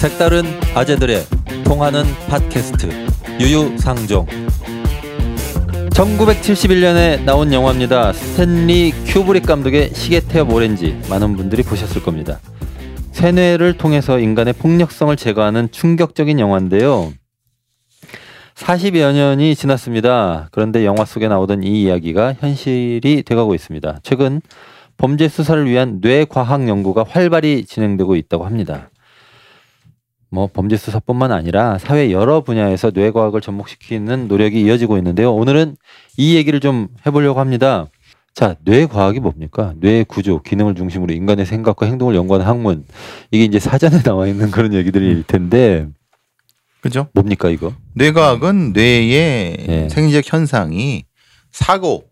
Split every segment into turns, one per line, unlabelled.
색다른 아재들의 통하는 팟캐스트 유유상종 1971년에 나온 영화입니다. 스탠리 큐브릭 감독의 시계 태엽 오렌지 많은 분들이 보셨을 겁니다. 세뇌를 통해서 인간의 폭력성을 제거하는 충격적인 영화인데요. 40여 년이 지났습니다. 그런데 영화 속에 나오던 이 이야기가 현실이 돼가고 있습니다. 최근 범죄 수사를 위한 뇌과학 연구가 활발히 진행되고 있다고 합니다. 뭐 범죄 수사뿐만 아니라 사회 여러 분야에서 뇌과학을 접목시키는 노력이 이어지고 있는데요. 오늘은 이 얘기를 좀 해보려고 합니다. 자, 뇌과학이 뭡니까? 뇌 구조, 기능을 중심으로 인간의 생각과 행동을 연구하는 학문. 이게 이제 사전에 나와 있는 그런 얘기들일 텐데
그죠?
뭡니까 이거?
뇌과학은 뇌의
예.
생리적 현상이 사고,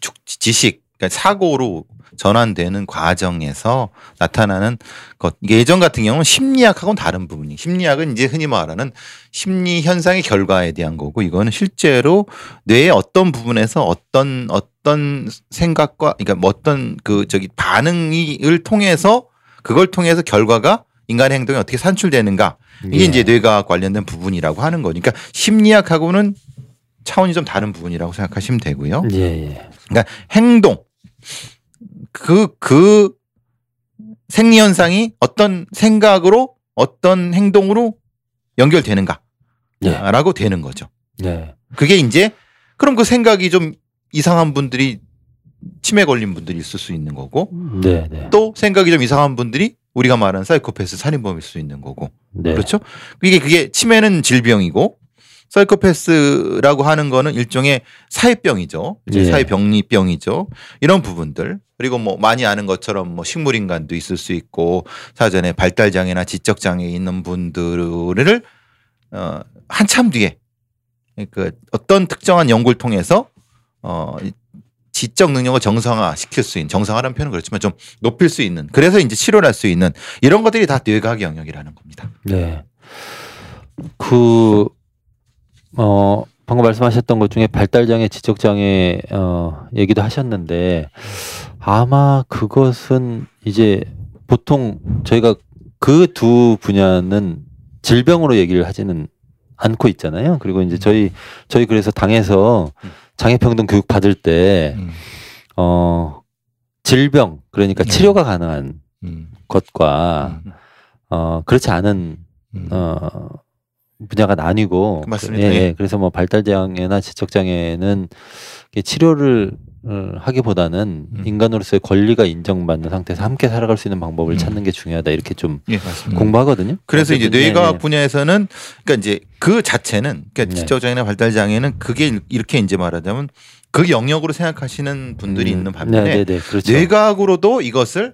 축- 지식, 그러니까 사고로 전환되는 과정에서 나타나는 것. 예전 같은 경우는 심리학하고는 다른 부분이. 심리학은 이제 흔히 말하는 심리 현상의 결과에 대한 거고 이거는 실제로 뇌의 어떤 부분에서 어떤 어떤 생각과 그러니까 뭐 어떤 그 저기 반응을 통해서 그걸 통해서 결과가 인간의 행동에 어떻게 산출되는가 이게
예.
이제 뇌과학 관련된 부분이라고 하는 거니까 심리학하고는 차원이 좀 다른 부분이라고 생각하시면 되고요.
예, 예.
그러니까 행동 그 그 생리 현상이 어떤 생각으로 어떤 행동으로 연결되는가 라고
예.
되는 거죠.
예.
그게 이제 그럼 그 생각이 좀 이상한 분들이 치매 걸린 분들이 있을 수 있는 거고
네, 네.
또 생각이 좀 이상한 분들이 우리가 말하는 사이코패스 살인범일 수 있는 거고
네.
그렇죠? 이게 그게 치매는 질병이고 사이코패스라고 하는 거는 일종의 사회병이죠. 이제
예.
사회병리병이죠. 이런 부분들 그리고 뭐 많이 아는 것처럼 뭐 식물인간도 있을 수 있고 사전에 발달 장애나 지적 장애 있는 분들을 어 한참 뒤에 그 어떤 특정한 연구를 통해서 어 지적 능력을 정상화 시킬 수 있는 정상화라는 표현은 그렇지만 좀 높일 수 있는 그래서 이제 치료를 할 수 있는 이런 것들이 다 뇌과학 영역이라는 겁니다.
네. 그, 어, 방금 말씀하셨던 것 중에 발달장애, 지적장애, 어, 얘기도 하셨는데, 아마 그것은 이제 보통 저희가 그 두 분야는 질병으로 얘기를 하지는 않고 있잖아요. 그리고 이제 저희, 저희 그래서 당에서
음.
장애평등 교육 받을 때, 어, 질병, 그러니까
네.
치료가 가능한
음.
것과, 어, 그렇지 않은
음.
어 분야가 나뉘고
맞습니다.
예,
예.
예. 그래서 뭐 발달 장애나 지적 장애는 치료를 어, 하기보다는
음.
인간으로서의 권리가 인정받는 상태에서 함께 살아갈 수 있는 방법을
음.
찾는 게 중요하다 이렇게 좀
예.
공부하거든요.
그래서 이제
어쨌든, 예,
뇌과학
예.
분야에서는 그러니까 이제 그 자체는 그러니까
네.
지적 장애나 발달 장애는 그게 이렇게 이제 말하자면 그 영역으로 생각하시는 분들이
음,
있는 반면에
네, 네, 네, 그렇죠.
뇌과학으로도 이것을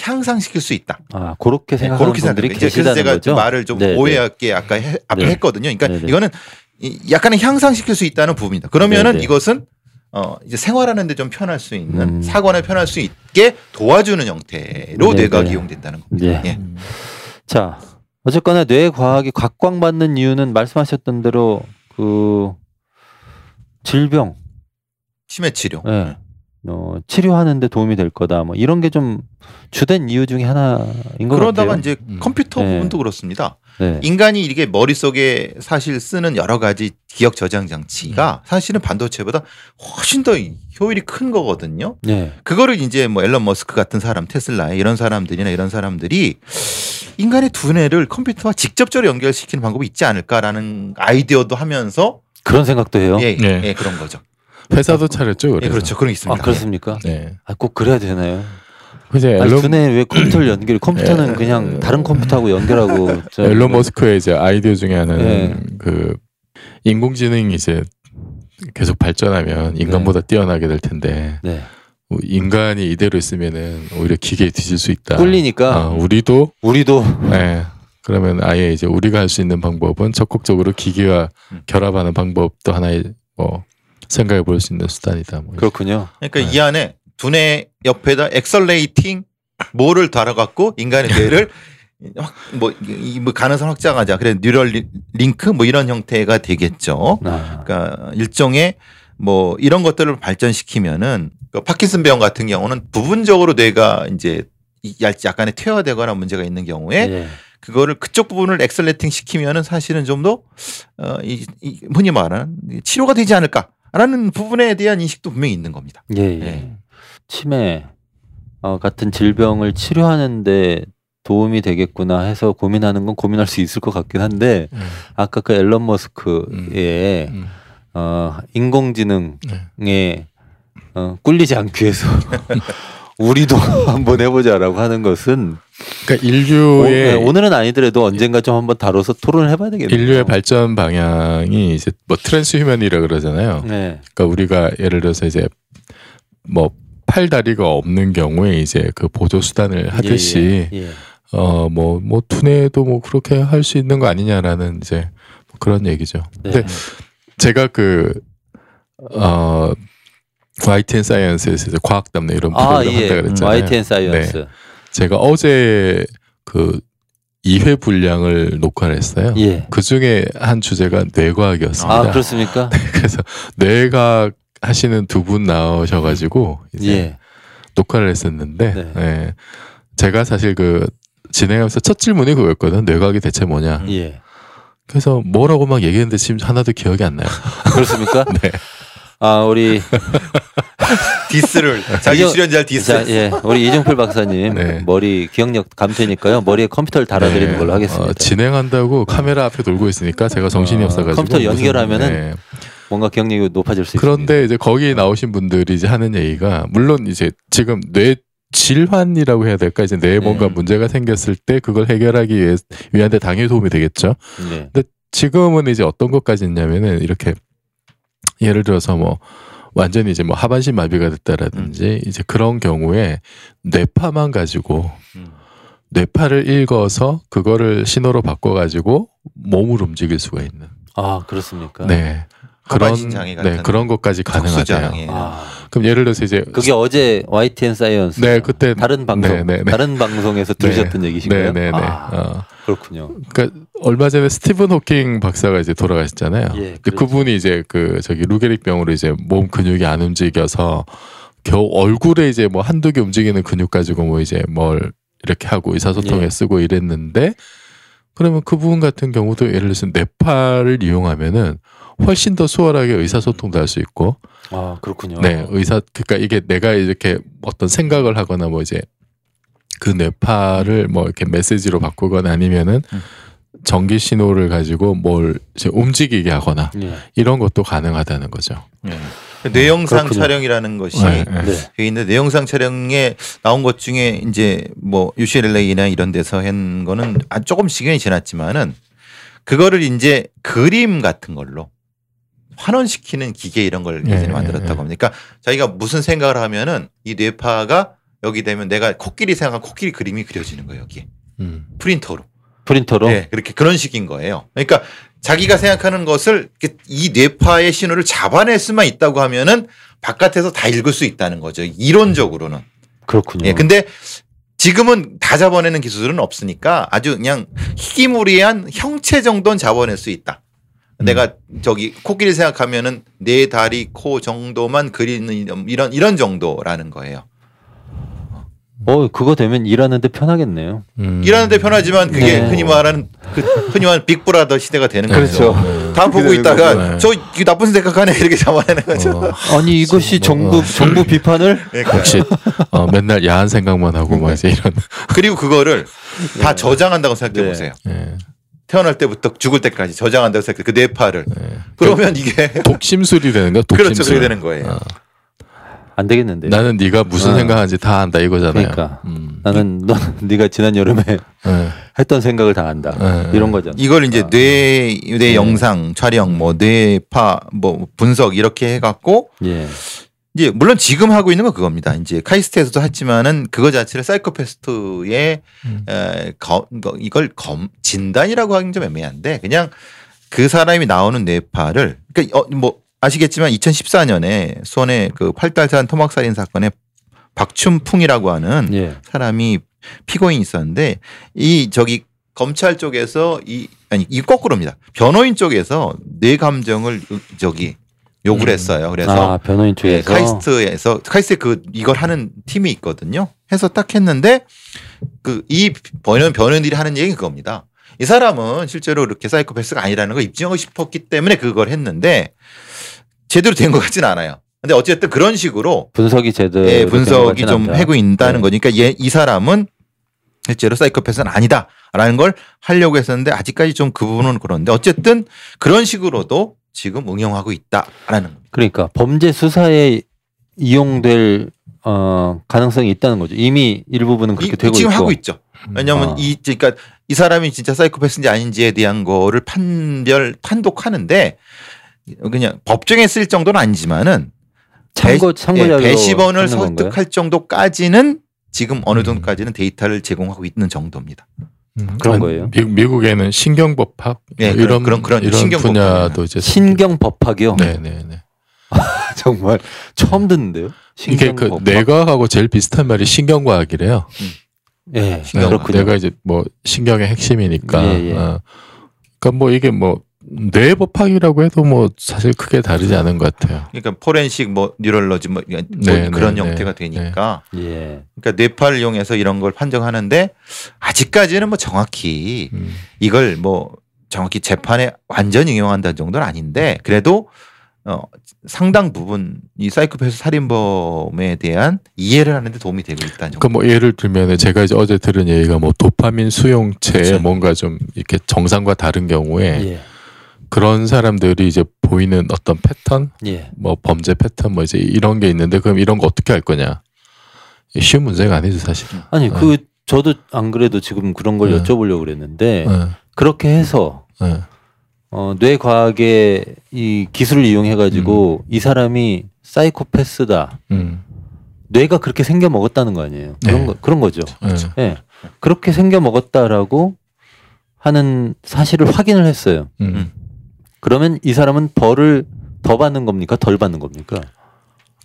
향상시킬 수 있다.
아 그렇게
네,
생각하는
그렇게
분들이.
이제 그래서
계시다는
제가. 말을 좀
네, 네.
오해하게 아까 해, 앞에
네.
했거든요. 그러니까
네, 네.
이거는 이- 약간의 향상시킬 수 있다는 부분이다. 그러면은
네, 네.
이것은 어 이제 생활하는데 좀 편할 수 있는
음.
사고나 편할 수 있게 도와주는 형태로
네, 네.
이용된다는 겁니다.
네.
예.
자 어쨌거나 뇌 과학이 각광받는 이유는 말씀하셨던 대로 그 질병
치매 치료.
예. 어, 치료하는데 도움이 될 거다. 뭐 이런 게 좀 주된 이유 중에 하나인 것
그러다가
같아요.
이제
음.
컴퓨터
네.
부분도 그렇습니다.
네.
인간이 이게 머릿속에 사실 쓰는 여러 가지 기억 저장 장치가
음.
사실은 반도체보다 훨씬 더 효율이 큰 거거든요.
네.
그거를 이제 뭐 앨런 머스크 같은 사람, 테슬라 이런 사람들이나 이런 사람들이 인간의 두뇌를 컴퓨터와 직접적으로 연결시키는 방법이 있지 않을까라는 아이디어도 하면서
그런 생각도 해요.
예,
네.
예, 그런 거죠.
회사도 차렸죠. 그래서.
예, 그렇죠. 그런
게아
있습니다.
그렇습니까?
네.
아, 꼭 그래야 되나요?
이제
아니,
앨런,
두뇌 왜 컴퓨터를 연결? 컴퓨터는
예.
그냥 다른 컴퓨터하고 연결하고. 저-
앨런 머스크의 이제 아이디어 중에 하나는
네.
그 인공지능이 이제 계속 발전하면 인간보다 뛰어나게 될 텐데
네.
뭐 인간이 이대로 있으면은 오히려 기계에 뒤질 수 있다.
꿀리니까
아, 우리도
우리도
네. 그러면 아예 이제 우리가 할 수 있는 방법은 적극적으로 기계와
음.
결합하는 방법도 하나의 뭐 생각해 볼 수 있는 수단이다. 뭐
그렇군요.
그러니까
네.
이 안에 두뇌 옆에다 accelerating 뭐를 달아갖고 인간의 뇌를 확, 뭐, 이, 뭐 가능성 확장하자. 그래 Neural Li- Link 뭐 이런 형태가 되겠죠.
아,
그러니까 일종의 뭐 이런 것들을 발전시키면은 그 파킨슨 병 같은 경우는 부분적으로 뇌가 이제 약- 약간의 퇴화되거나 문제가 있는 경우에
예.
그거를 그쪽 부분을 accelerating 시키면은 사실은 좀 더 어, 이, 이 흔히 말하는 치료가 되지 않을까 라는 부분에 대한 인식도 분명히 있는 겁니다.
예, 예.
예.
치매 어, 같은 질병을 치료하는데 도움이 되겠구나 해서 고민하는 건 고민할 수 있을 것 같긴 한데
음.
아까 그 앨런 머스크의
음.
어, 인공지능에
네.
어, 꿀리지 않기 위해서 우리도 한번 해보자라고 하는 것은
그러니까
오,
인류의
네, 오늘은 아니더라도 언젠가 좀 한번 다뤄서 토론을 해봐야 되겠네요.
인류의 발전 방향이 이제 뭐 transhuman이라 그러잖아요.
네.
그러니까 우리가 예를 들어서 이제 뭐 팔다리가 없는 경우에 이제 그 보조 수단을 하듯이
예, 예, 예.
어뭐뭐 두뇌도 뭐 그렇게 할 수 있는 거 아니냐라는 이제 뭐 그런 얘기죠.
네.
근데 제가 그어 YTN 사이언스에서 과학 담내 이런
아
프로그램
예,
한다 그랬잖아요.
YTN 사이언스.
제가 어제 그 2회 분량을 녹화를 했어요.
예.
그 중에 한 주제가 뇌과학이었습니다.
아 그렇습니까?
그래서 뇌과학 하시는 두 분 나오셔가지고 이제
예.
녹화를 했었는데
네.
예. 제가 사실 그 진행하면서 첫 질문이 그거였거든. 뇌과학이 대체 뭐냐.
예.
그래서 뭐라고 막 얘기했는데 지금 하나도 기억이 안 나요.
그렇습니까?
네.
아 우리
diss를 자기
이정-
출연자를 디스.
자, 예, 우리 이종필 박사님
네.
머리 기억력 감퇴니까요. 머리에 컴퓨터를 달아드리는
네.
걸로 하겠습니다.
어, 진행한다고 카메라 앞에 돌고 있으니까 제가 정신이
어,
없어가지고
컴퓨터 연결하면은
네.
뭔가 기억력이 높아질 수 있습니다.
그런데 이제 거기 나오신 분들이 이제 하는 얘기가 물론 이제 지금 뇌 질환이라고 해야 될까 이제 뇌에 뭔가
네.
문제가 생겼을 때 그걸 해결하기 위해 위한데 당연히 도움이 되겠죠.
네.
지금은 이제 어떤 것까지 있냐면은 이렇게 예를 들어서 뭐 완전히 이제 뭐 하반신 마비가 됐다라든지 이제 그런 경우에 뇌파만 가지고
음.
뇌파를 읽어서 그거를 신호로 바꿔 가지고 몸을 움직일 수가 있는
아 그렇습니까?
네 그런
하반신 장애
네
같은
그런 것까지 가능하대요.
특수장애.
아
그럼 예를 들어서 이제
그게 어제 YTN 사이언스
네 그때
다른 방송
네, 네, 네.
다른 방송에서 들으셨던 얘기신가요?
네네네.
아,
어.
그렇군요.
그러니까 얼마 전에 스티븐 호킹 박사가 이제 돌아가셨잖아요.
예, 그렇죠.
그분이 이제 그 저기 루게릭 병으로 이제 몸 근육이 안 움직여서 겨우 얼굴에 이제 뭐 한두 개 움직이는 근육 가지고 뭐 이제 뭘 이렇게 하고 의사소통에
예.
쓰고 이랬는데 그러면 그분 같은 경우도 예를 들어서 뇌파를 이용하면은 훨씬 더 수월하게 의사소통도 할 수 있고
아 그렇군요.
네, 의사 그러니까 이게 내가 이렇게 어떤 생각을 하거나 뭐 이제 그 뇌파를 뭐 이렇게 메시지로 바꾸거나 아니면은
음.
전기 신호를 가지고 뭘 이제 움직이게 하거나
예.
이런 것도 가능하다는 거죠.
네. 뇌영상
그렇군요.
촬영이라는 것이
네, 네.
네.
여기 있는데 뇌영상 촬영에 나온 것 중에 이제 뭐 UCLA나 이런 데서 한 거는 아 조금 시간이 지났지만은 그거를 이제 그림 같은 걸로 환원시키는 기계 이런 걸
예,
예전에
예,
만들었다고
예.
합니다. 그러니까 자기가 무슨 생각을 하면은 이 뇌파가 여기 되면 내가 코끼리 생각한 코끼리 그림이 그려지는 거예요 여기
음.
프린터로.
프린터로
네, 그렇게 그런 식인 거예요. 그러니까 자기가 생각하는 것을 이 뇌파의 신호를 잡아낼 수만 있다고 하면은 바깥에서 다 읽을 수 있다는 거죠. 이론적으로는.
그렇군요.
예, 근데 지금은 다 잡아내는 기술은 없으니까 아주 그냥 희귀무리한 형체 정도는 잡아낼 수 있다.
음.
내가 저기 코끼리 생각하면은 내 다리, 코 정도만 그리는 이런 이런 정도라는 거예요.
어 그거 되면 일하는데 편하겠네요.
음.
일하는데 편하지만 그게
네.
흔히 말하는 그 흔히 말하는 빅브라더 시대가 되는
그렇죠.
거죠.
네.
다 보고 있다가. 저 나쁜 생각하네 이렇게 잡아내는 거죠.
어,
아니 이것이
뭐,
정부
어.
정부 비판을
그러니까.
역시 어, 맨날 야한 생각만 하고 막 이제 이런.
그리고 그거를 다
네.
저장한다고 생각해
네.
보세요.
예,
태어날 때부터 죽을 때까지 저장한다고 생각해 그 뇌파를.
예.
그러면 이게
독심술이 되는 거야. 독심술.
그렇죠. 그렇게 되는 거예요.
어.
안 되겠는데.
나는 네가 무슨
어.
생각하는지 다 안다 이거잖아요.
그러니까.
음.
나는 너 네가 지난 여름에
예,
했던 생각을 다 안다.
예,
이런 거잖아.
이걸 이제 뇌, 뇌
네.
영상 촬영, 뭐 뇌파, 뭐 분석 이렇게 해갖고
예.
이제 물론 지금 하고 있는 건 그겁니다. 이제 카이스트에서도 했지만은 그거 자체를 사이코패스트의
음.
에, 검, 이거- 이걸 검 진단이라고 하긴 좀 애매한데 그냥 그 사람이 나오는 뇌파를 그러니까 어, 뭐 아시겠지만 2014년에 수원의 그 팔달산 토막 살인 사건에 박춘풍이라고 하는
예.
사람이 피고인이 있었는데 이 저기 검찰 쪽에서 이 아니 이 거꾸로입니다. 변호인 쪽에서 뇌 감정을 저기 요구를
음.
했어요. 그래서
아 변호인
예,
쪽에서
카이스트에서 카이스트 그 이걸 하는 팀이 있거든요. 해서 딱 했는데 그 이 변호인 변호인들이 하는 얘기 그겁니다. 이 사람은 실제로 이렇게 사이코패스가 아니라는 걸 입증하고 싶었기 때문에 그걸 했는데 제대로 된 것 같지는 않아요. 근데 어쨌든 그런 식으로
분석이 제대로
예, 분석이 좀. 하고 있다는
네.
거니까 얘, 이 사람은 실제로 사이코패스는 아니다라는 걸 하려고 했었는데 아직까지 좀 그 부분은 그런데 어쨌든 그런 식으로도 지금 응용하고 있다라는 겁니다.
그러니까 범죄 수사에 이용될 어, 가능성이 있다는 거죠. 이미 일부분은 그렇게
이-
되고
지금
있고.
하고 있죠. 왜냐하면
아.
이 그러니까 이 사람이 진짜 사이코패스인지 아닌지에 대한 거를 판별 판독하는데 그냥 법정에 쓸 정도는 아니지만은
참고 참고
예,
자료
배심원을
찾는 건가요?
설득할 정도까지는 지금 어느
음.
정도까지는 데이터를 제공하고 있는 정도입니다.
음,
그런 거예요?
미, 미국에는 신경법학
그런-
이런
그런- 그런
이런
신경법학이나.
분야도 이제
신경 법학이요.
네네네.
정말 처음 듣는데요.
이게
신경
그
법학.
뇌과학하고 제일 비슷한 말이 신경과학이래요.
예,
신경-
그렇군요.
내가 이제 뭐 신경의 핵심이니까.
예, 예.
어. 그러니까 뭐 이게 뭐 뇌법학이라고 해도 뭐 사실 크게 다르지 않은 것 같아요.
그러니까 포렌식 뭐 뉴럴러지 뭐 뭐
네,
그런
네,
형태가
네,
되니까
예.
그러니까 뇌파를 이용해서 이런 걸 판정하는데 아직까지는 뭐 정확히
음.
이걸 뭐 정확히 재판에 완전히 응용한다는 정도는 아닌데 그래도 어 상당 부분 이 사이코패스 살인범에 대한 이해를 하는데 도움이 되고 있다는 정도.
그뭐 예를 들면은 제가 이제 어제 들은 얘기가 뭐 도파민 수용체에
그렇죠.
뭔가 좀 이렇게 정상과 다른 경우에
예.
그런 사람들이 이제 보이는 어떤 패턴,
예.
뭐 범죄 패턴 뭐 이제 이런 게 있는데 그럼 이런 거 어떻게 할 거냐? 쉬운 문제가 아니죠 사실.
아니
어.
그 저도 안 그래도 지금 그런 걸
네.
여쭤보려고 그랬는데
어,
그렇게 해서
어.
어, 뇌과학의 이 기술을 이용해 가지고 이 사람이 사이코패스다.
음.
뇌가 그렇게 생겨 먹었다는 거 아니에요. 그런
네.
거 그런 거죠.
그렇죠.
예. 그렇게 생겨 먹었다라고 하는 사실을 확인을 했어요.
음.
그러면 이 사람은 벌을 더 받는 겁니까? 덜 받는 겁니까?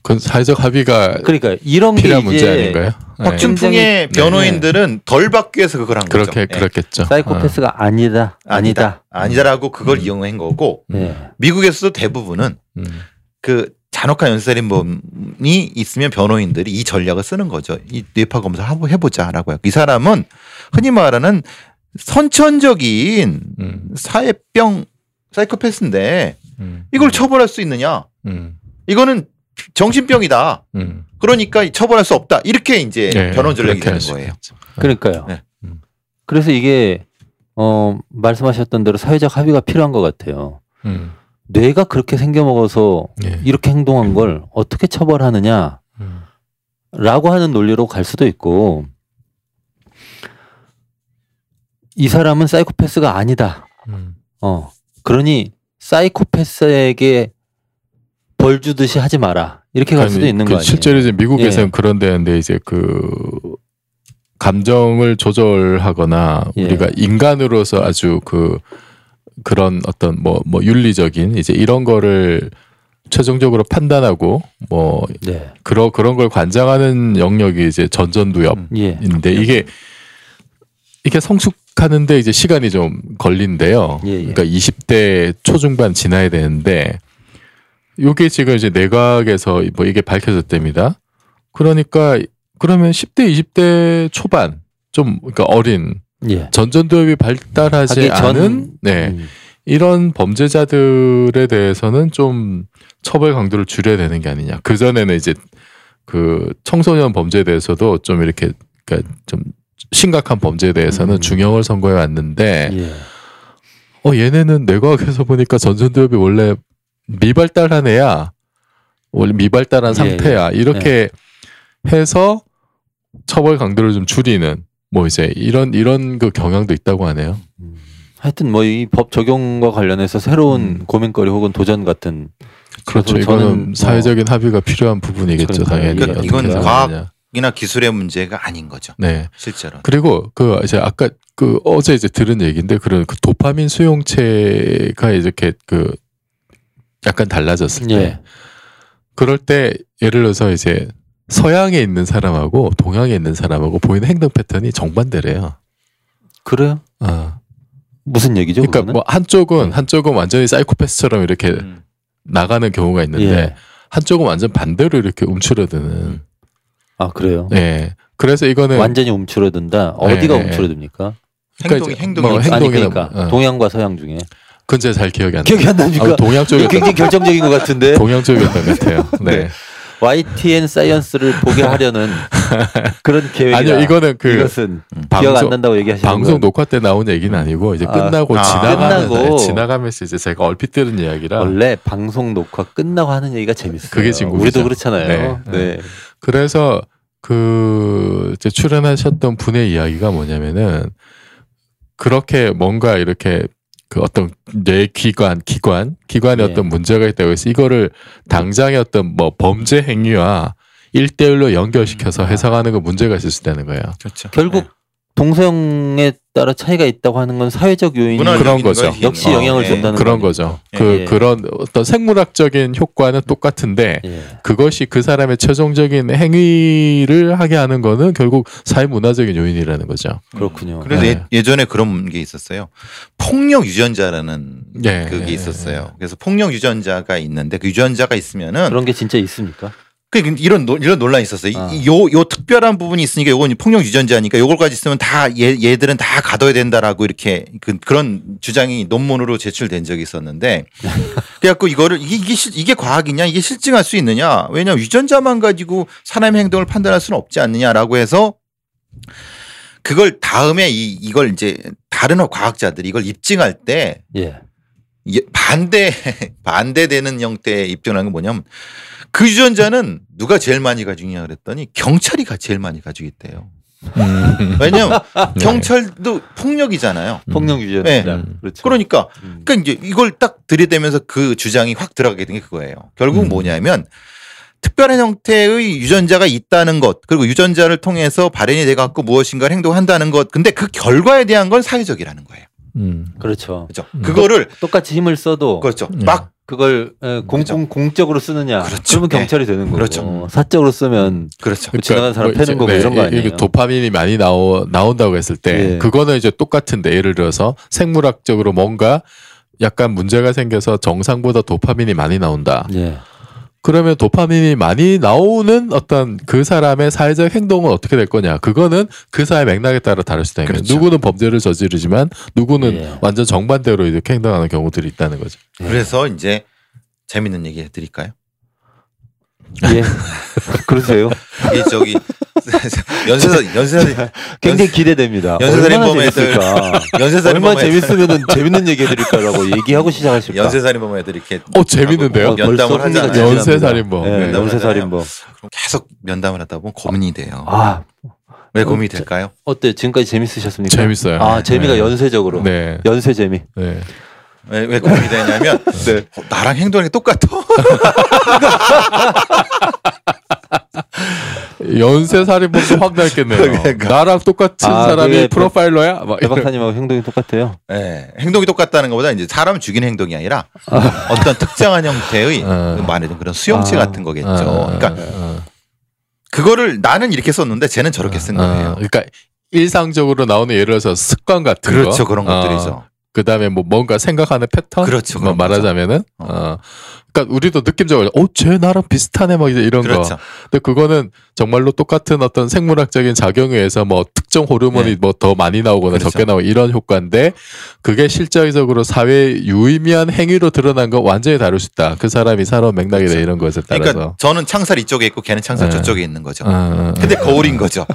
그건 사회적 합의가
그러니까 이런 게
필요한 문제 아닌가요? 네.
박준풍의
굉장히-
변호인들은 덜 받기 위해서 그걸 한 거죠.
그렇게
예.
그렇겠죠.
사이코패스가 아니다. 아니다.
아니다 라고 그걸
음.
이용한 거고
예.
미국에서도 대부분은
음.
그 잔혹한 연쇄살인범이 있으면 변호인들이 이 전략을 쓰는 거죠. 이 뇌파 검사 한번 해보자라고 요. 이 사람은 흔히 말하는 선천적인
음.
사회병 사이코패스인데
음.
이걸 처벌할 수 있느냐?
음.
이거는 정신병이다.
음.
그러니까 처벌할 수 없다. 이렇게 이제
네,
변론 전략이 되는 거예요.
그러니까요.
네.
음.
그래서 이게 어 말씀하셨던 대로 사회적 합의가 필요한 것 같아요.
음.
뇌가 그렇게 생겨 먹어서
예.
이렇게 행동한 걸 어떻게 처벌하느냐 라고
음.
하는 논리로 갈 수도 있고 이 사람은 사이코패스가 아니다.
음.
어 그러니 사이코패스에게 벌 주듯이 하지 마라. 이렇게 갈 수도 있는
그
거 아니에요?
실제로 이제 미국에서는
예.
그런 데인데 이제 그 감정을 조절하거나
예.
우리가 인간으로서 아주 그 그런 어떤 뭐뭐 윤리적인 이제 이런 거를 최종적으로 판단하고 뭐
네.
그런 그런 걸 관장하는 영역이 이제 전전두엽인데
예.
이게 이게 성숙 하는데 이제 시간이 좀 걸린대요.
예, 예.
그러니까 20대 초중반 지나야 되는데 요게 지금 이제 내각에서 뭐 이게 밝혀졌답니다. 그러니까 그러면 10대 20대 초반 좀 그러니까 어린
예.
전전두엽이 발달하지
전-
않은 네
음.
이런 범죄자들에 대해서는 좀 처벌 강도를 줄여야 되는 게 아니냐. 그 전에는 이제 그 청소년 범죄에 대해서도 좀 이렇게 그러니까 좀 심각한 범죄에 대해서는
음.
중형을 선고해 왔는데
예.
어 얘네는 내과학에서 보니까 전전두엽이 원래 미발달한 애야. 원래 미발달한
예,
상태야. 이렇게 해서 처벌 강도를 좀 줄이는 뭐 이제 이런 이런 그 경향도 있다고 하네요.
음. 하여튼 뭐 이 법 적용과 관련해서 새로운
음.
고민거리 혹은 도전 같은
그렇죠. 이거는
뭐-
사회적인 합의가 필요한 부분이겠죠,
그러니까요.
당연히.
그러니까
이건 과학-. 이나 기술의 문제가 아닌 거죠.
네.
실제로.
그리고 그 이제 아까 그 어제 이제 들은 얘기인데 그런 그 도파민 수용체가 이렇게 그 약간 달라졌을 때
예.
그럴 때 예를 들어서 이제 서양에 있는 사람하고 동양에 있는 사람하고 보이는 행동 패턴이 정반대래요.
그래요?
아.
무슨 얘기죠?
그러니까
그거는?
뭐 한쪽은
음.
한쪽은 완전히 사이코패스처럼 이렇게
음.
나가는 경우가 있는데
예.
한쪽은 완전 반대로 이렇게 움츠러드는
아 그래요.
예. 그래서 이거는
완전히 움츠러든다. 어디가
네.
움츠러듭니까?
그러니까
행동이 행동이
뭐
행...
행-
아니
행동이나
그러니까
뭐, 어.
동양과 서양 중에
제가 잘 기억이 안 나요.
기억이 안 납니까?
아, 동양 쪽이었던
굉장히 결정적인 것 같은데
동양 쪽이었던 것 같아요. 네.
네. YTN 사이언스를 보게 하려는 그런 계획이다.
아니요, 이거는 그
이것은 기억
방송-
안 난다고 얘기하시는
방송
건
녹화 때 나온 얘기는 아니고 이제
아,
끝나고
아,
지나가면서
끝나고.
지나가면서 이제 제가 얼핏 들은 이야기라
원래 방송 녹화 끝나고 하는 얘기가 재밌어요.
그게 진국이죠.
우리도 그렇잖아요.
네.
네.
그래서 그 이제 출연하셨던 분의 이야기가 뭐냐면은 그렇게 뭔가 이렇게 그 어떤 뇌 기관 기관 기관에
예.
어떤 문제가 있다고 해서 이거를 당장의 어떤 뭐 범죄 행위와 일대일로 연결시켜서
음.
해석하는 거 문제가 있을 수 있다는 거예요.
그렇죠.
결국 동성에 따라 차이가 있다고 하는 건 사회적 요인이
그런 거죠.
역시
어,
영향을
예.
줬다는
그런
거죠.
예,
그
예.
그런 어떤 생물학적인 효과는 똑같은데
예.
그것이 그 사람의 최종적인 행위를 하게 하는 거는 결국 사회 문화적인 요인이라는 거죠.
그렇군요.
그래서
네.
예, 예전에 그런 게 있었어요. 폭력 유전자라는
예,
그게
예,
있었어요. 그래서 폭력 유전자가 있는데 그 유전자가 있으면은
그런 게 진짜 있습니까?
그 이런 노- 이런 논란이 있었어요.
아.
이- 요, 요 특별한 부분이 있으니까 요건 폭력 유전자니까 요걸까지 있으면 다 얘, 얘들은 다 가둬야 된다라고 이렇게 그, 그런 주장이 논문으로 제출된 적이 있었는데 그래갖고 이거를 이게 이게, 실- 이게 과학이냐 이게 실증할 수 있느냐 왜냐하면 유전자만 가지고 사람의 행동을 판단할 수는 없지 않느냐라고 해서 그걸 다음에 이 이걸 이제 다른 과학자들이 이걸 입증할 때
예.
반대 반대되는 형태의 입증하는 건 뭐냐면 그 유전자는 누가 제일 많이 가지고 있냐 그랬더니 경찰이 가- 제일 많이 가지고 있대요.
음.
왜냐면
네.
경찰도 폭력이잖아요.
폭력 유전자.
네.
그렇죠.
그러니까
음.
그러니까 이제 이걸 딱 들이대면서 그 주장이 확 들어가게 된 게 그거예요. 결국
음.
은 뭐냐면 특별한 형태의 유전자가 있다는 것 그리고 유전자를 통해서 발현이 돼 갖고 무엇인가를 행동한다는 것 근데 그 결과에 대한 건 사회적이라는 거예요.
음.
그렇죠.
그렇죠.
음.
그거를
똑같이 힘을 써도
그렇죠.
네.
막
그걸 에, 공,
그렇죠.
공, 공적으로 쓰느냐.
그렇죠.
그러면 경찰이 되는 거고.
그렇죠.
사적으로 쓰면
그렇죠.
그 지나가는 사람
뭐
패는 거고 이런 거
이-
아니에요?
도파민이 많이 나오 나온다고 했을 때
예.
그거는 이제 똑같은데 예를 들어서 생물학적으로 뭔가 약간 문제가 생겨서 정상보다 도파민이 많이 나온다.
예.
그러면 도파민이 많이 나오는 어떤 그 사람의 사회적 행동은 어떻게 될 거냐? 그거는 그 사회 맥락에 따라 다를 수도 있는
그렇죠.
누구는 범죄를 저지르지만 누구는
예.
완전 정반대로 이렇게 행동하는 경우들이 있다는 거죠.
그래서 이제 재밌는 얘기 해드릴까요?
예. 그러세요.
이 저기 연쇄사 연쇄사
굉장히 기대됩니다.
연쇄살인
얼마나
범죄들.
재밌을까.
연쇄살인
얼마나 재밌으면은 재밌는 얘기 해드릴까라고 얘기하고 시작하실까.
연쇄살인 범죄들 이렇게
어 재밌는데요?
면담을 하잖아요.
연쇄살인범.
예,
면담을
연쇄살인범.
그럼 계속 면담을 하다 보면 고민이 돼요.
아,
왜 고민이 될까요?
어때? 지금까지 재밌으셨습니까?
재밌어요.
아, 재미가
네.
연쇄적으로.
네.
연쇄 재미.
네.
왜, 왜 고민이 되냐면
네.
어, 나랑 행동하는 게 똑같아.
연쇄 살인범도 확 날겠네요.
그러니까.
나랑 똑같은
아,
사람이
그게
프로파일러야?
막배
이런.
박사님하고 행동이 똑같아요.
예, 행동이 똑같다는 것보다 이제 사람 죽이는 행동이 아니라 어떤 특정한 형태의
어.
말하자면 그런 수용체
아.
같은 거겠죠.
어,
그러니까
어,
그거를 나는 이렇게 썼는데 쟤는 저렇게 쓴
어,
거예요.
그러니까 일상적으로 나오는 예를 들어서 습관 같은
그렇죠,
거.
그런
어,
것들이죠.
그다음에 뭐 뭔가 생각하는 패턴.
그렇죠,
뭐
그런
말하자면은
어.
어. 그러니까 우리도 느낌적으로 어쟤 나랑 비슷하네 막 이제 이런 거.
그렇죠.
근데 그거는 정말로 똑같은 어떤 생물학적인 작용에 의해서 뭐 특정 호르몬이
네.
뭐더 많이 나오거나
그렇죠.
적게 나오고 이런 효과인데 그게 실질적으로 사회에 유의미한 행위로 드러난 건 완전히 다를 수 있다. 그 사람이 살아온 맥락이나
그렇죠.
이런 것에 따라서.
그러니까 저는 창살 이쪽에 있고 걔는 창살
네.
저쪽에 있는 거죠.
어, 어,
근데 거울인 거죠.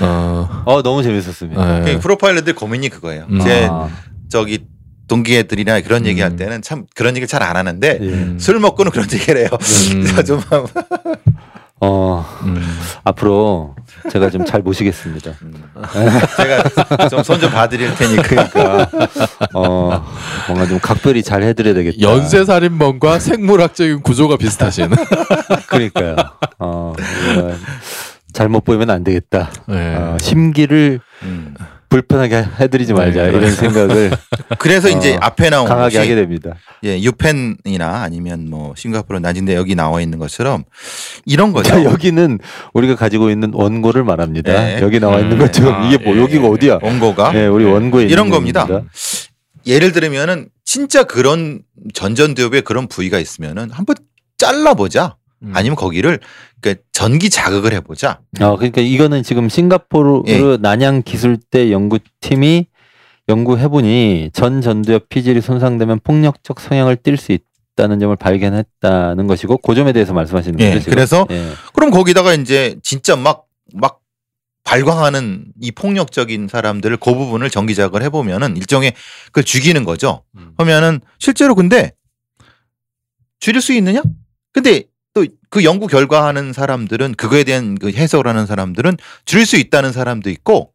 어, 어,
어, 너무 재밌었습니다.
어,
그 프로파일러들 고민이 그거예요.
음.
제
아,
저기 동기애들이나 그런
음.
얘기할 때는 참 그런 얘기 잘안 하는데
예.
술 먹고는 그런 얘기를 해요.
음.
좀
어,
음.
앞으로 제가 좀 잘 모시겠습니다.
제가 좀 손 좀 봐드릴 테니까.
어, 뭔가 좀 각별히 잘 해드려야 되겠다.
연쇄 살인범과 생물학적인 구조가 비슷하신.
그러니까요. 어, 잘못 보이면 안 되겠다.
네.
어, 심기를
음.
불편하게 해드리지 말자
네.
이런 생각을
그래서 이제
어,
앞에 나온
강하게 하게 됩니다.
예, 유펜이나 아니면 뭐 싱가포르 낮은데 여기 나와 있는 것처럼 이런 거죠.
자, 여기는 우리가 가지고 있는 원고를 말합니다.
네.
여기 나와 있는
음.
것처럼
아,
이게 뭐
예.
여기가 어디야?
원고가
네, 우리 원고에
이런 겁니다.
겁니다.
예를 들면은 진짜 그런 전전두엽에 그런 부위가 있으면은 한번 잘라보자.
음.
아니면 거기를 그러니까 전기 자극을 해보자.
어, 그러니까 이거는 지금 싱가포르
예.
난양 기술대 연구팀이 연구해보니 전 전두엽 피질이 손상되면 폭력적 성향을 띌수 있다는 점을 발견했다는 것이고 그 점에 대해서 말씀하시는
예,
거죠. 지금?
그래서
예.
그럼 거기다가 이제 진짜 막, 막 발광하는 이 폭력적인 사람들을 그 부분을 전기 자극을 해보면은 일종의 그걸 죽이는 거죠.
음.
하면은 실제로 근데 줄일 수 있느냐? 근데 또 그 연구 결과 하는 사람들은 그거에 대한 그 해석을 하는 사람들은 줄일 수 있다는 사람도 있고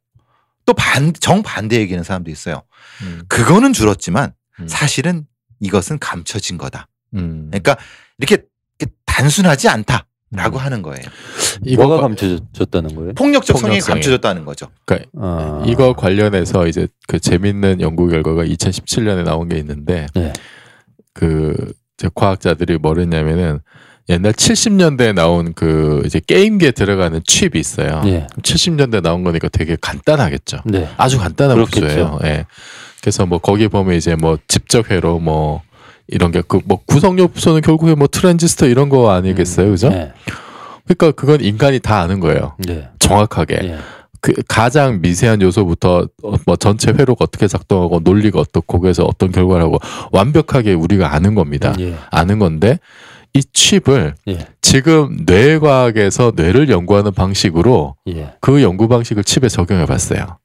또 반, 정반대 얘기하는 사람도 있어요.
음.
그거는 줄었지만
음.
사실은 이것은 감춰진 거다.
음.
그러니까 이렇게, 이렇게 단순하지 않다 라고
음.
하는 거예요.
이거
뭐가
과-
감춰졌다는 거예요?
폭력적 성향이. 감춰졌다는 거죠.
그러니까
아.
이거 관련해서 이제 그 재밌는 연구 결과가 2017년에 나온 게 있는데
네.
그 과학자들이 뭘 했냐면은 옛날 70년대에 나온 그 이제 게임기에 들어가는 칩이 있어요.
예.
70년대 나온 거니까 되게 간단하겠죠.
네.
아주 간단한
그렇겠죠.
구조예요. 예. 그래서 뭐 거기 보면 이제 뭐 집적 회로 뭐 이런 게 그 뭐 구성 요소는 결국에 뭐 트랜지스터 이런 거 아니겠어요, 그죠?
네.
그러니까 그건 인간이 다 아는 거예요.
네.
정확하게.
예.
그 가장 미세한 요소부터 어, 뭐 전체 회로가 어떻게 작동하고 논리가 어떻고 거기에서 어떤 결과를 하고 완벽하게 우리가 아는 겁니다.
예.
아는 건데 이 칩을
예.
지금 뇌과학에서 뇌를 연구하는 방식으로
예.
그 연구 방식을 칩에 적용해 봤어요.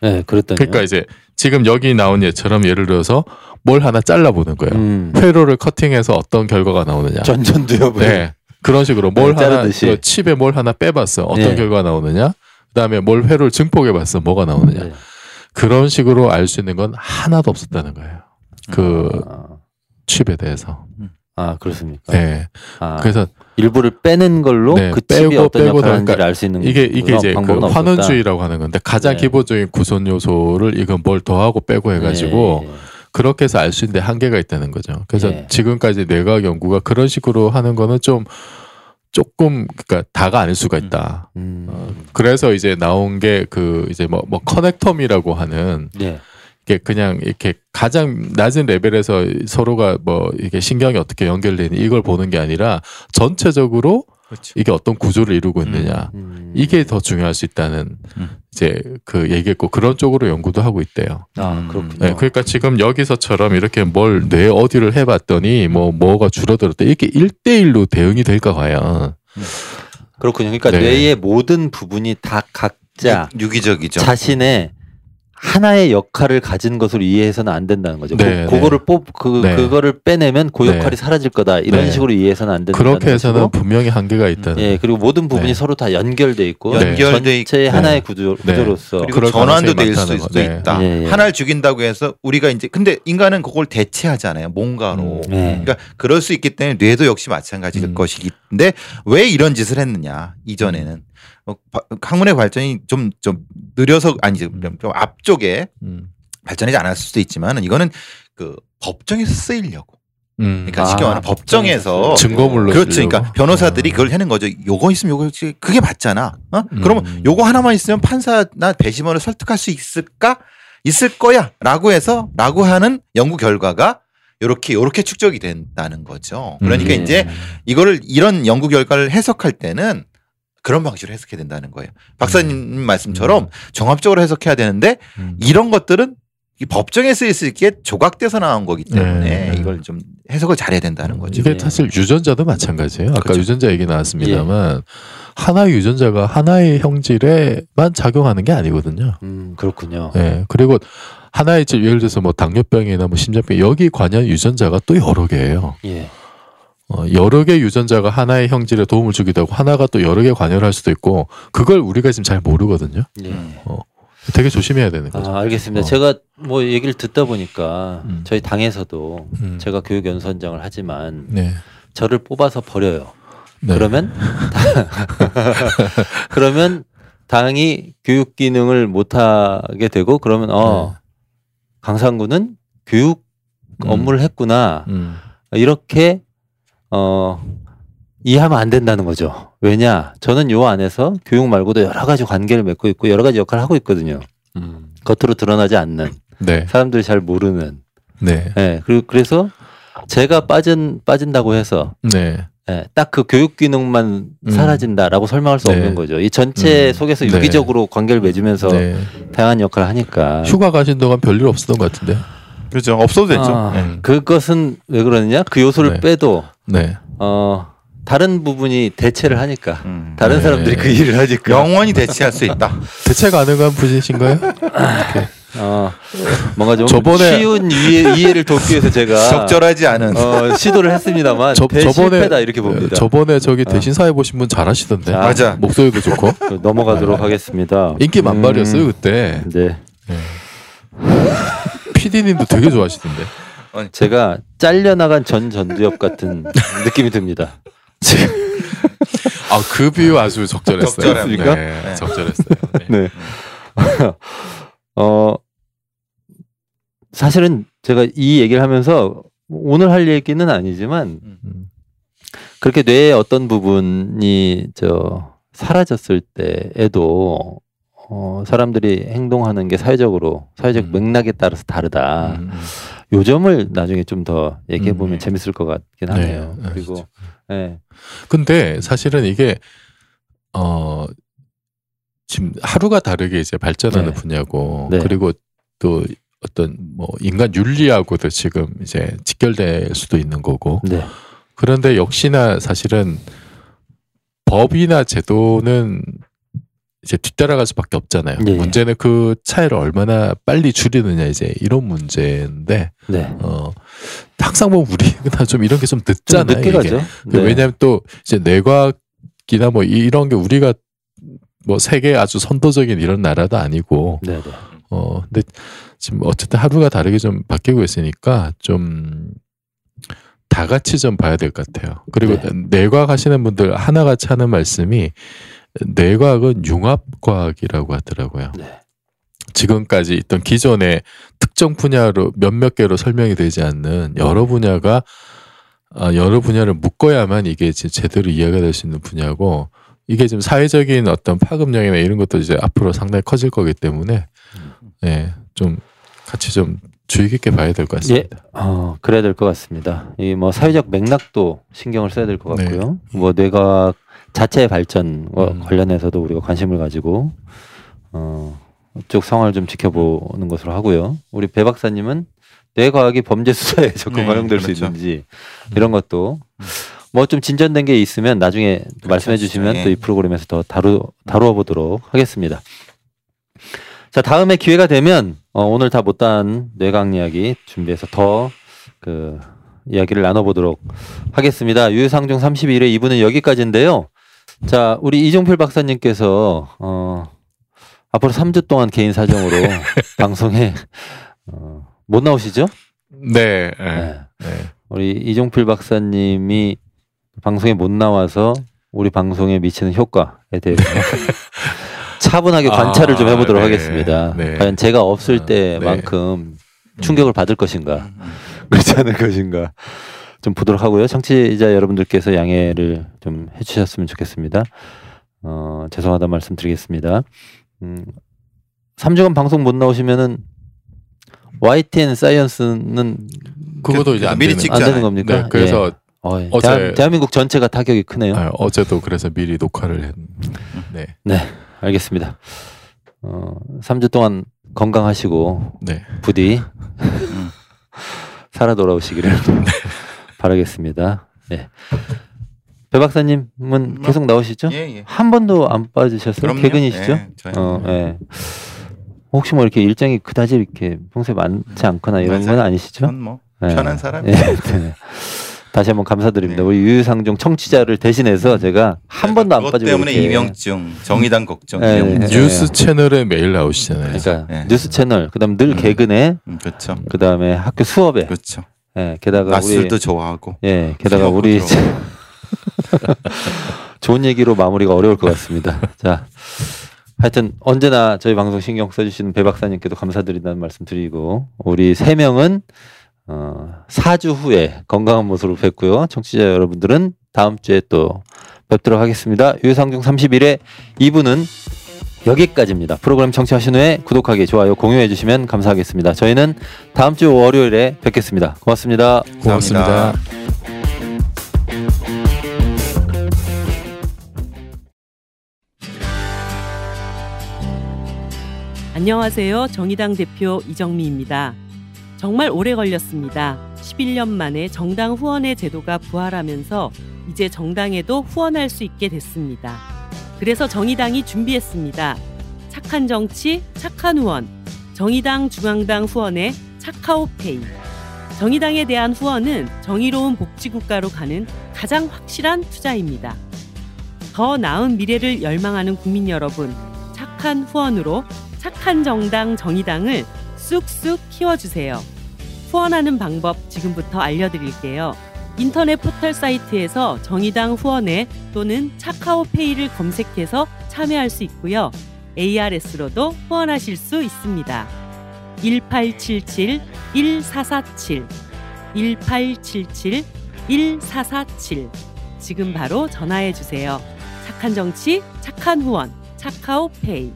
네. 그랬더니.
그러니까 이제 지금 여기 나온 예처럼 예를 들어서 뭘 하나 잘라 보는 거예요.
음.
회로를 커팅해서 어떤 결과가 나오느냐.
전전두엽을.
네. 그런 식으로 뭘
네,
하나. 그 칩에 뭘 하나 빼봤어. 어떤
네.
결과가 나오느냐. 그다음에 뭘 회로를 증폭해봤어. 뭐가 나오느냐.
네.
그런 식으로 알 수 있는 건 하나도 없었다는 거예요. 그
아,
칩에 대해서.
아, 그렇습니까?
네.
아,
그래서
일부를 빼는 걸로
네,
그 칩이
빼고
어떤
빼고
역할을
그러니까
알수 있는
이게 이게 이제 그. 환원주의라고 하는 건데 가장
네.
기본적인 구성 요소를 이건 뭘 더하고 빼고 해가지고
예, 예.
그렇게 해서 알 수 있는데 한계가 있다는 거죠. 그래서
예.
지금까지 뇌과학 연구가 그런 식으로 하는 거는 좀 조금 그러니까 다가 아닐 수가 있다.
음.
어, 그래서 이제 나온 게 그 이제 뭐 뭐 커넥텀이라고 하는
네.
이게 그냥 이렇게 가장 낮은 레벨에서 서로가 뭐 이게 신경이 어떻게 연결되니 이걸 보는 게 아니라 전체적으로
그렇죠.
이게 어떤 구조를 이루고 있느냐
음.
이게 더 중요할 수 있다는
음.
이제 그 얘기했고 그런 쪽으로 연구도 하고 있대요.
아,
음.
그렇군요.
네, 그러니까 지금 여기서처럼 이렇게 뭘 뇌 어디를 해봤더니 뭐 뭐가 줄어들었다 이게 일대일로 대응이 될까 과연
그렇군요. 그러니까
네.
뇌의 모든 부분이 다 각자
유- 유기적이죠.
자신의 하나의 역할을 가진 것으로 이해해서는 안 된다는 거죠.
네,
그, 그거를 뽑, 그,
네.
그거를 빼내면 그
네.
역할이 사라질 거다. 이런
네.
식으로 이해해서는 안 된다.
그렇게 해서는 분명히 한계가 있다는
예, 그리고 모든 부분이
네.
서로 다 연결돼 있고
네.
연결돼 있고.
전체의 하나의
네.
구조,
네.
구조 로서
그리고 전환도 될 수도
거. 네.
있다.
예, 예.
하나를 죽인다고 해서 우리가 이제 근데 인간은 그걸 대체하잖아요. 뭔가로.
음.
네.
그러니까 그럴 수 있기 때문에 뇌도 역시 마찬가지일
음.
것이기인데 왜 이런 짓을 했느냐 이전에는 학문의 발전이 좀 좀 느려서 아니 좀, 좀 앞쪽에
음.
발전하지 않았을 수도 있지만 이거는 그 법정에서 쓰이려고.
음.
그러니까
아,
쉽게 말하면 법정에서
증거물로
그렇죠.
쓰려고?
그러니까 변호사들이
음.
그걸 하는 거죠. 요거 있으면 요거. 그게 맞잖아. 어?
음.
그러면 요거 하나만 있으면 판사나 배심원을 설득할 수 있을까? 있을 거야라고 해서 라고 하는 연구 결과가 요렇게 요렇게 축적이 된다는 거죠. 그러니까
음.
이제 이거를 이런 연구 결과를 해석할 때는 그런 방식으로 해석해야 된다는 거예요. 박사님 말씀처럼 종합적으로 해석해야 되는데
음.
이런 것들은 이 법정에 쓰일 수 있게 조각돼서 나온 거기 때문에
네.
이걸 좀 해석을 잘해야 된다는 거죠.
이게
네.
사실 유전자도 마찬가지예요. 아까
그렇죠.
유전자 얘기 나왔습니다만 하나의 유전자가 하나의 형질에만 작용하는 게 아니거든요.
음, 그렇군요.
예. 그리고 하나의 질 예를 들어서 뭐 당뇨병이나 뭐 심장병 여기 관련 유전자가 또 여러 개예요.
예.
어, 여러 개 유전자가 하나의 형질에 도움을 주기도 하고 하나가 또 여러 개 관여를 할 수도 있고 그걸 우리가 지금 잘 모르거든요.
예.
음.
되게 조심해야 되는 거죠.
아, 알겠습니다.
어.
제가 뭐 얘기를 듣다 보니까
음.
저희 당에서도
음.
제가 교육연수원장을 하지만
네.
저를 뽑아서 버려요.
네.
그러면 그러면 당이 교육 기능을 못 하게 되고 그러면 어 강상구는 교육
음.
업무를 했구나
음.
이렇게 어 이해하면 안 된다는 거죠. 왜냐 저는 요 안에서 교육 말고도 여러 가지 관계를 맺고 있고 여러 가지 역할을 하고 있거든요.
음.
겉으로 드러나지 않는
네.
사람들이 잘 모르는.
네.
예. 그리고 그래서 제가 빠진 빠진다고 해서
네.
예, 딱그 교육 기능만
음.
사라진다라고 설명할 수
네.
없는 거죠. 이 전체
음.
속에서
네.
유기적으로 관계를 맺으면서
네.
다양한 역할을 하니까.
휴가 가신 동안 별일 없었던 것 같은데.
그렇죠. 없어도 됐죠.
아,
네.
그것은 왜 그러느냐? 그 요소를
네.
빼도
네.
어 다른 부분이 대체를 하니까
음.
다른
네.
사람들이 그 일을 하니까
영원히 대체할 수 있다.
대체 가능한 분이신가요?
어 뭔가 좀
저번에-
쉬운 이해, 이해를 돕기 위해서 제가
적절하지 않은.
어, 시도를 했습니다만
저,
대실패다 이렇게 봅니다.
저번에 저기
어.
대신 사회 보신 분 잘하시던데.
자,
맞아.
목소리도 좋고.
그 넘어가도록 하겠습니다.
인기 만발이었어요
음,
그때.
네,
PD님도 되게 좋아하시던데.
제가 잘려나간 전 전두엽 같은 느낌이 듭니다.
아그 비유 아주 적절했어요.
적절합니다.
네,
네.
적절했어요. 네.
네. 어 사실은 제가 이 얘기를 하면서 오늘 할 얘기는 아니지만
음.
그렇게 뇌의 어떤 부분이 저 사라졌을 때에도 어 사람들이 행동하는 게 사회적으로 사회적
음.
맥락에 따라서 다르다.
음, 음.
요 점을 나중에 좀 더 얘기해 보면
음.
재밌을 것 같긴
네,
하네요.
네,
그리고
진짜.
예.
근데 사실은 이게 어 지금 하루가 다르게 이제 발전하는
네.
분야고
네.
그리고 또 어떤 뭐 인간 윤리하고도 지금 이제 직결될 수도 있는 거고
네.
그런데 역시나 사실은 법이나 제도는 이제 뒤따라갈 수밖에 없잖아요.
예, 예.
문제는 그 차이를 얼마나 빨리 줄이느냐 이제 이런 문제인데
네.
어 항상 보면 우리가 좀 이런
게좀좀
늦잖아요.
늦게
이게.
가죠.
그
네.
왜냐하면 또 이제 내과기나 뭐 이런 게 우리가 뭐 세계 아주 선도적인 이런 나라도 아니고
네, 네.
어 근데 지금 어쨌든 하루가 다르게 좀 바뀌고 있으니까 좀다 같이 좀 봐야 될 것 같아요. 그리고
네.
내과학 하시는 분들 하나같이 하는 말씀이 내과학은 융합과학이라고 하더라고요.
네.
지금까지 있던 기존의 특정 분야로 몇몇 개로 설명이 되지 않는 여러 분야가 아, 여러 분야를 묶어야만 이게 제대로 이해가 될 수 있는 분야고 이게 지금 사회적인 어떤 파급력이나 이런 것도 이제 앞으로 상당히 커질 거기 때문에 예, 좀 같이 좀 주의 깊게 봐야 될 것 같습니다.
어, 그래야 될 것 같습니다. 이 뭐 사회적 맥락도 신경을 써야 될것
네.
같고요. 뭐 뇌과학 자체의 발전과
음.
관련해서도 우리가 관심을 가지고 어, 쭉 상황을 좀 지켜보는 것으로 하고요. 우리 배 박사님은 뇌과학이 범죄 수사에 적극
네,
활용될 수
그렇죠.
있는지 이런 것도 뭐 좀 진전된 게 있으면 나중에 또 말씀해 주시면
예.
또이 프로그램에서 더 다루 다루어 보도록 하겠습니다. 자 다음에 기회가 되면 어, 오늘 다 못다한 뇌강 이야기 준비해서 더그 이야기를 나눠보도록 하겠습니다. 유상종 31회 2부는 여기까지인데요. 자 우리 이종필 박사님께서 어, 앞으로 3주 동안 개인 사정으로 방송에 어, 못 나오시죠?
네, 예,
네.
네.
우리 이종필 박사님이 방송에 못 나와서 우리 방송에 미치는 효과에 대해서 차분하게
아,
관찰을 좀 해보도록
네,
하겠습니다.
네.
과연 제가 없을
아,
때만큼 충격을 받을 것인가,
음, 음.
그렇지 않을 것인가 좀 보도록 하고요. 청취자 여러분들께서 양해를 좀 해주셨으면 좋겠습니다. 어, 죄송하다 말씀드리겠습니다. 음, 3주간 방송 못 나오시면은 YTN 사이언스는
그것도 이제 안
미리
되는
찍-
안 되는. 겁니까?
네, 그래서
어, 예.
어제-
대한, 대한 민국 전체가 타격이 크네요.
아, 어제도 그래서 미리 녹화를 했. 네,
네, 알겠습니다. 어, 3주 동안 건강하시고
네.
부디
음.
살아 돌아오시기를 바라겠습니다. 네. 배 박사님은 계속 나오시죠?
예, 예.
한 번도 안 빠지셨어요?
그럼요.
개근이시죠?
예,
어, 예. 혹시 뭐 이렇게 일정이 그다지 이렇게 평소에 많지 않거나 이런
맞아요.
건 아니시죠?
전뭐
예.
편한 사람.
예, 네. 다시 한번 감사드립니다.
네.
우리 유유상종 청취자를 대신해서 제가 한 번도 안 빠지고
때문에
이렇게
이명증, 정의당 걱정,
네. 네.
뉴스 채널에 매일 나오시잖아요.
그러니까
네.
뉴스 채널, 그다음 늘
음.
개근에,
음, 그렇죠.
그다음에 학교 수업에,
그렇죠.
예, 게다가 우리
좋아하고.
예, 게다가 우리. 좋은 얘기로 마무리가 어려울 것 같습니다. 자, 하여튼 언제나 저희 방송 신경 써주시는 배 박사님께도 감사드린다는 말씀 드리고 우리 세 명은 어, 4주 후에 건강한 모습으로 뵙고요. 청취자 여러분들은 다음 주에 또 뵙도록 하겠습니다. 유상중 31회 2부는 여기까지입니다. 프로그램 청취하신 후에 구독하기, 좋아요, 공유해 주시면 감사하겠습니다. 저희는 다음 주 월요일에 뵙겠습니다. 고맙습니다.
고맙습니다.
고맙습니다.
안녕하세요. 정의당 대표 이정미입니다. 정말 오래 걸렸습니다. 11년 만에 정당 후원의 제도가 부활하면서 이제 정당에도 후원할 수 있게 됐습니다. 그래서 정의당이 준비했습니다. 착한 정치, 착한 후원. 정의당 중앙당 후원의 차카오페이. 정의당에 대한 후원은 정의로운 복지국가로 가는 가장 확실한 투자입니다. 더 나은 미래를 열망하는 국민 여러분, 착한 후원으로 착한 정당 정의당을 쑥쑥 키워주세요. 후원하는 방법 지금부터 알려드릴게요. 인터넷 포털 사이트에서 정의당 후원회 또는 차카오페이를 검색해서 참여할 수 있고요. ARS로도 후원하실 수 있습니다. 1877-1447 1877-1447 지금 바로 전화해 주세요. 착한 정치, 착한 후원, 차카오페이.